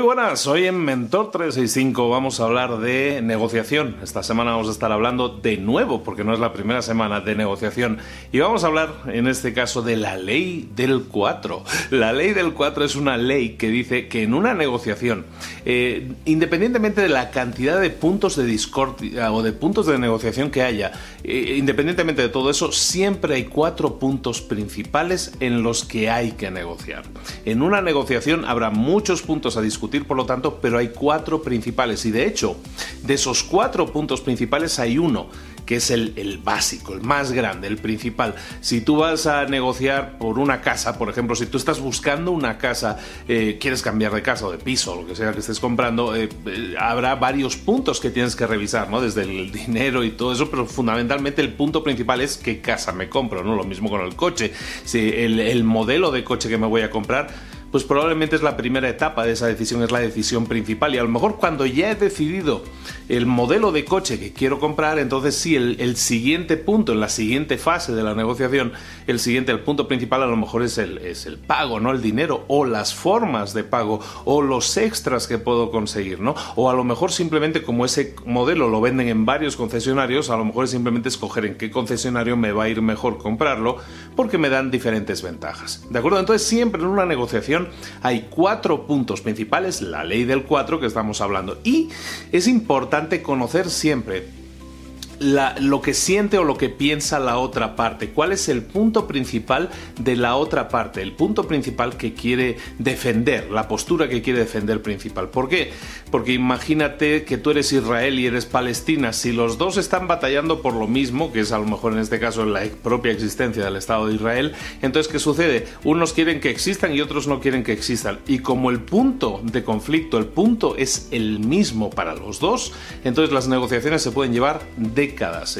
Muy buenas, hoy en Mentor 365 vamos a hablar de negociación. Esta semana vamos a estar hablando de nuevo, porque no es la primera semana de negociación, y vamos a hablar en este caso de la ley del 4. La ley del 4 es una ley que dice que en una negociación, eh, independientemente de la cantidad de puntos de discordia o de puntos de negociación que haya, eh, independientemente de todo eso, siempre hay cuatro puntos principales en los que hay que negociar. En una negociación habrá muchos puntos a discutir por lo tanto, pero hay cuatro principales y de hecho, de esos cuatro puntos principales hay uno que es el, básico, el más grande, el principal. Si tú vas a negociar por una casa, por ejemplo, si tú estás buscando una casa, eh, quieres cambiar de casa o de piso, lo que sea que estés comprando, eh, eh, habrá varios puntos que tienes que revisar, ¿no? Desde el dinero y todo eso, pero fundamentalmente el punto principal es qué casa me compro, ¿no? Lo mismo con el coche. Si el, el modelo de coche que me voy a comprar pues probablemente es la primera etapa de esa decisión, es la decisión principal. Y a lo mejor cuando ya he decidido el modelo de coche que quiero comprar, entonces sí, el, siguiente punto, en la siguiente fase de la negociación, el siguiente, el punto principal a lo mejor es el, es el pago, ¿no? El dinero o las formas de pago o los extras que puedo conseguir, ¿no? O a lo mejor simplemente como ese modelo lo venden en varios concesionarios, a lo mejor es simplemente escoger en qué concesionario me va a ir mejor comprarlo porque me dan diferentes ventajas. ¿De acuerdo? Entonces siempre en una negociación hay cuatro puntos principales, la ley del cuatro que estamos hablando. Y es importante conocer siempre lo que siente o lo que piensa la otra parte, cuál es el punto principal de la otra parte, el punto principal que quiere defender, la postura que quiere defender principal. ¿Por qué? Porque imagínate que tú eres Israel y eres Palestina, si los dos están batallando por lo mismo, que es a lo mejor en este caso la propia existencia del Estado de Israel, entonces ¿qué sucede? Unos quieren que existan y otros no quieren que existan. Y como el punto de conflicto, el punto es el mismo para los dos, entonces las negociaciones se pueden llevar de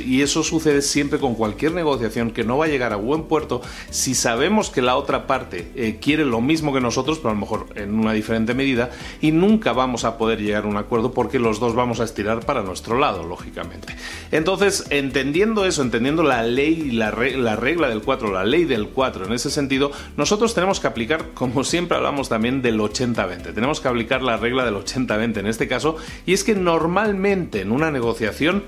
y eso sucede siempre con cualquier negociación que no va a llegar a buen puerto si sabemos que la otra parte eh, quiere lo mismo que nosotros, pero a lo mejor en una diferente medida, y nunca vamos a poder llegar a un acuerdo porque los dos vamos a estirar para nuestro lado, lógicamente. Entonces, entendiendo eso, entendiendo la ley la, la regla del 4, la ley del 4, en ese sentido, nosotros tenemos que aplicar, como siempre hablamos también del 80-20, tenemos que aplicar la regla del 80-20 en este caso, y es que normalmente en una negociación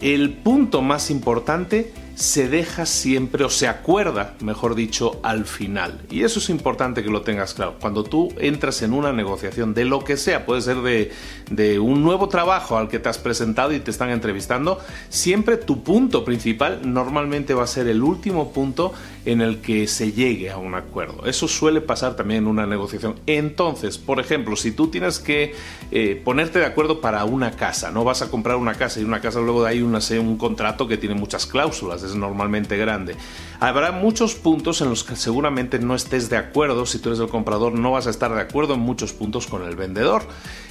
el punto más importante se deja siempre o se acuerda, mejor dicho, al final. Y eso es importante que lo tengas claro. Cuando tú entras en una negociación de lo que sea, puede ser de, un nuevo trabajo al que te has presentado y te están entrevistando, siempre tu punto principal normalmente va a ser el último punto en el que se llegue a un acuerdo. Eso suele pasar también en una negociación. Entonces, por ejemplo, si tú tienes que eh, ponerte de acuerdo para una casa, no vas a comprar una casa y una casa luego de ahí una, un contrato que tiene muchas cláusulas normalmente grande. Habrá muchos puntos en los que seguramente no estés de acuerdo, si tú eres el comprador no vas a estar de acuerdo en muchos puntos con el vendedor.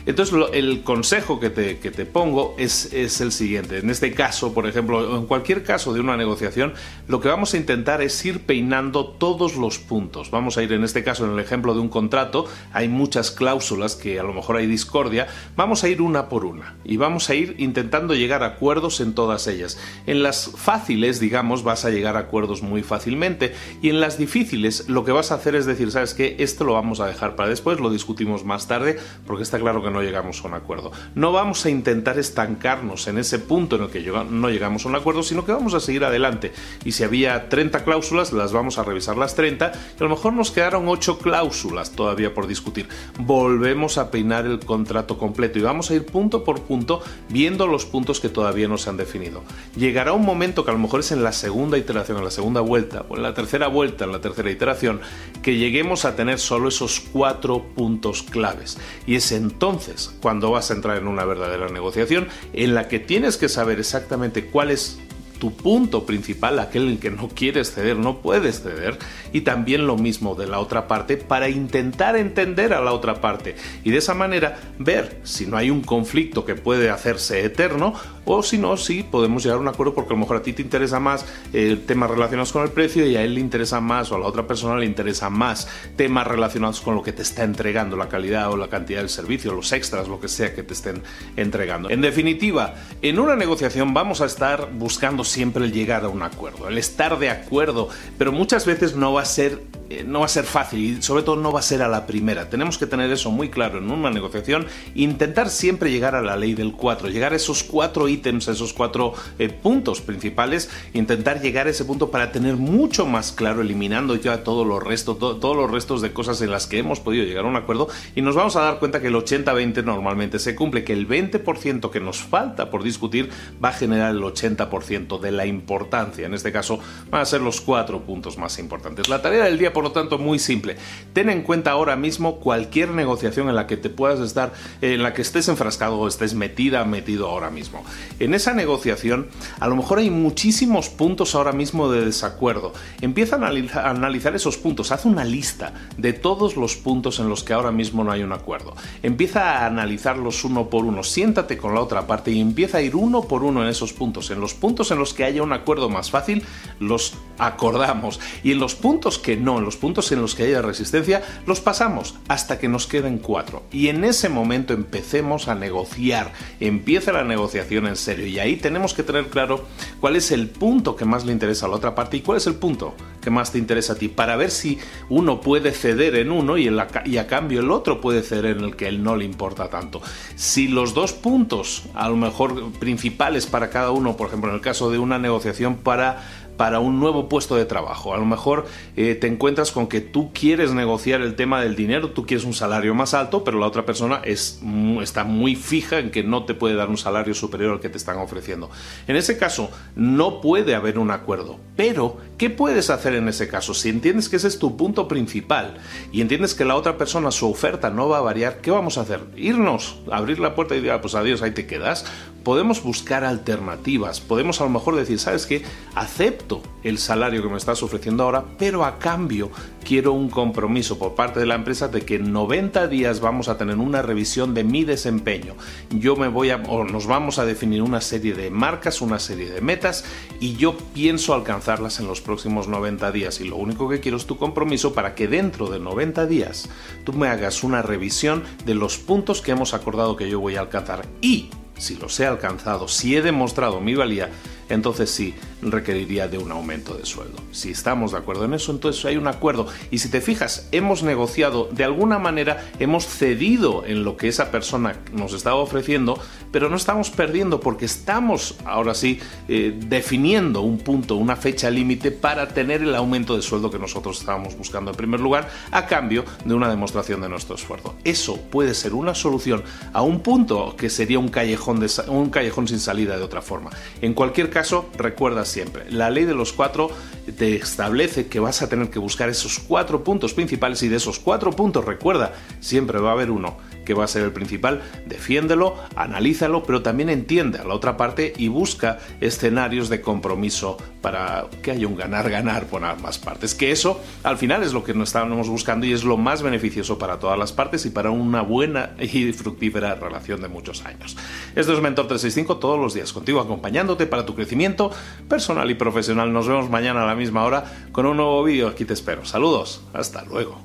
Entonces el consejo que te, que te pongo es, es el siguiente. En este caso, por ejemplo, en cualquier caso de una negociación, lo que vamos a intentar es ir peinando todos los puntos. Vamos a ir en este caso, en el ejemplo de un contrato, hay muchas cláusulas que a lo mejor hay discordia, vamos a ir una por una y vamos a ir intentando llegar a acuerdos en todas ellas. En las fáciles, digamos, vas a llegar a acuerdos muy fácilmente y en las difíciles lo que vas a hacer es decir, ¿sabes qué? Esto lo vamos a dejar para después, lo discutimos más tarde porque está claro que no llegamos a un acuerdo. No vamos a intentar estancarnos en ese punto en el que no llegamos a un acuerdo, sino que vamos a seguir adelante. Y si había 30 cláusulas, las vamos a revisar las 30 y a lo mejor nos quedaron 8 cláusulas todavía por discutir. Volvemos a peinar el contrato completo y vamos a ir punto por punto viendo los puntos que todavía no se han definido. Llegará un momento que a lo mejor es en la segunda iteración, en la segunda vuelta o en la tercera vuelta, en la tercera iteración, que lleguemos a tener solo esos cuatro puntos claves. Y es entonces cuando vas a entrar en una verdadera negociación en la que tienes que saber exactamente cuál es tu punto principal, aquel en que no quieres ceder, no puedes ceder, y también lo mismo de la otra parte para intentar entender a la otra parte y de esa manera ver si no hay un conflicto que puede hacerse eterno o si no, si podemos llegar a un acuerdo porque a lo mejor a ti te interesa más eh, temas relacionados con el precio y a él le interesa más o a la otra persona le interesa más temas relacionados con lo que te está entregando, la calidad o la cantidad del servicio, los extras, lo que sea que te estén entregando. En definitiva, en una negociación vamos a estar buscando siempre el llegar a un acuerdo, el estar de acuerdo, pero muchas veces no va a ser no va a ser fácil y sobre todo no va a ser a la primera. Tenemos que tener eso muy claro en una negociación. Intentar siempre llegar a la ley del 4, llegar a esos cuatro ítems, a esos cuatro eh, puntos principales, intentar llegar a ese punto para tener mucho más claro, eliminando ya todos los restos, todos los restos de cosas en las que hemos podido llegar a un acuerdo y nos vamos a dar cuenta que el 80-20 normalmente se cumple, que el 20% que nos falta por discutir va a generar el 80% de la importancia. En este caso van a ser los cuatro puntos más importantes. La tarea del día por lo tanto, muy simple. Ten en cuenta ahora mismo cualquier negociación en la que te puedas estar, en la que estés enfrascado o estés metida, metido ahora mismo. En esa negociación, a lo mejor hay muchísimos puntos ahora mismo de desacuerdo. Empieza a analizar esos puntos, haz una lista de todos los puntos en los que ahora mismo no hay un acuerdo. Empieza a analizarlos uno por uno, siéntate con la otra parte y empieza a ir uno por uno en esos puntos. En los puntos en los que haya un acuerdo más fácil, los acordamos. Y en los puntos que no, los puntos en los que haya resistencia, los pasamos hasta que nos queden cuatro. Y en ese momento empecemos a negociar, empieza la negociación en serio. Y ahí tenemos que tener claro cuál es el punto que más le interesa a la otra parte y cuál es el punto que más te interesa a ti, para ver si uno puede ceder en uno y, y a cambio el otro puede ceder en el que él no le importa tanto. Si los dos puntos, a lo mejor principales para cada uno, por ejemplo en el caso de una negociación para para un nuevo puesto de trabajo. A lo mejor eh, te encuentras con que tú quieres negociar el tema del dinero, tú quieres un salario más alto, pero la otra persona es, está muy fija en que no te puede dar un salario superior al que te están ofreciendo. En ese caso, no puede haber un acuerdo. Pero, ¿qué puedes hacer en ese caso? Si entiendes que ese es tu punto principal y entiendes que la otra persona, su oferta no va a variar, ¿qué vamos a hacer? Irnos, abrir la puerta y decir, ah, pues adiós, ahí te quedas. Podemos buscar alternativas, podemos a lo mejor decir, ¿sabes qué? Acepto el salario que me estás ofreciendo ahora, pero a cambio quiero un compromiso por parte de la empresa de que en 90 días vamos a tener una revisión de mi desempeño. Yo me voy a, o nos vamos a definir una serie de marcas, una serie de metas y yo pienso alcanzarlas en los próximos 90 días. Y lo único que quiero es tu compromiso para que dentro de 90 días tú me hagas una revisión de los puntos que hemos acordado que yo voy a alcanzar. Y si los he alcanzado, si he demostrado mi valía, entonces sí requeriría de un aumento de sueldo. Si estamos de acuerdo en eso, entonces hay un acuerdo. Y si te fijas, hemos negociado, de alguna manera hemos cedido en lo que esa persona nos estaba ofreciendo, pero no estamos perdiendo porque estamos ahora sí eh, definiendo un punto, una fecha límite para tener el aumento de sueldo que nosotros estábamos buscando en primer lugar a cambio de una demostración de nuestro esfuerzo. Eso puede ser una solución a un punto que sería un callejón, de, un callejón sin salida de otra forma. En cualquier caso, recuerda siempre, la ley de los cuatro te establece que vas a tener que buscar esos cuatro puntos principales y de esos cuatro puntos, recuerda, siempre va a haber uno que va a ser el principal, defiéndelo, analízalo, pero también entiende a la otra parte y busca escenarios de compromiso para que haya un ganar-ganar por ambas partes. Que eso al final es lo que nos estamos buscando y es lo más beneficioso para todas las partes y para una buena y fructífera relación de muchos años. Esto es Mentor 365 todos los días, contigo acompañándote para tu crecimiento personal y profesional. Nos vemos mañana a la misma hora con un nuevo vídeo. Aquí te espero. Saludos. Hasta luego.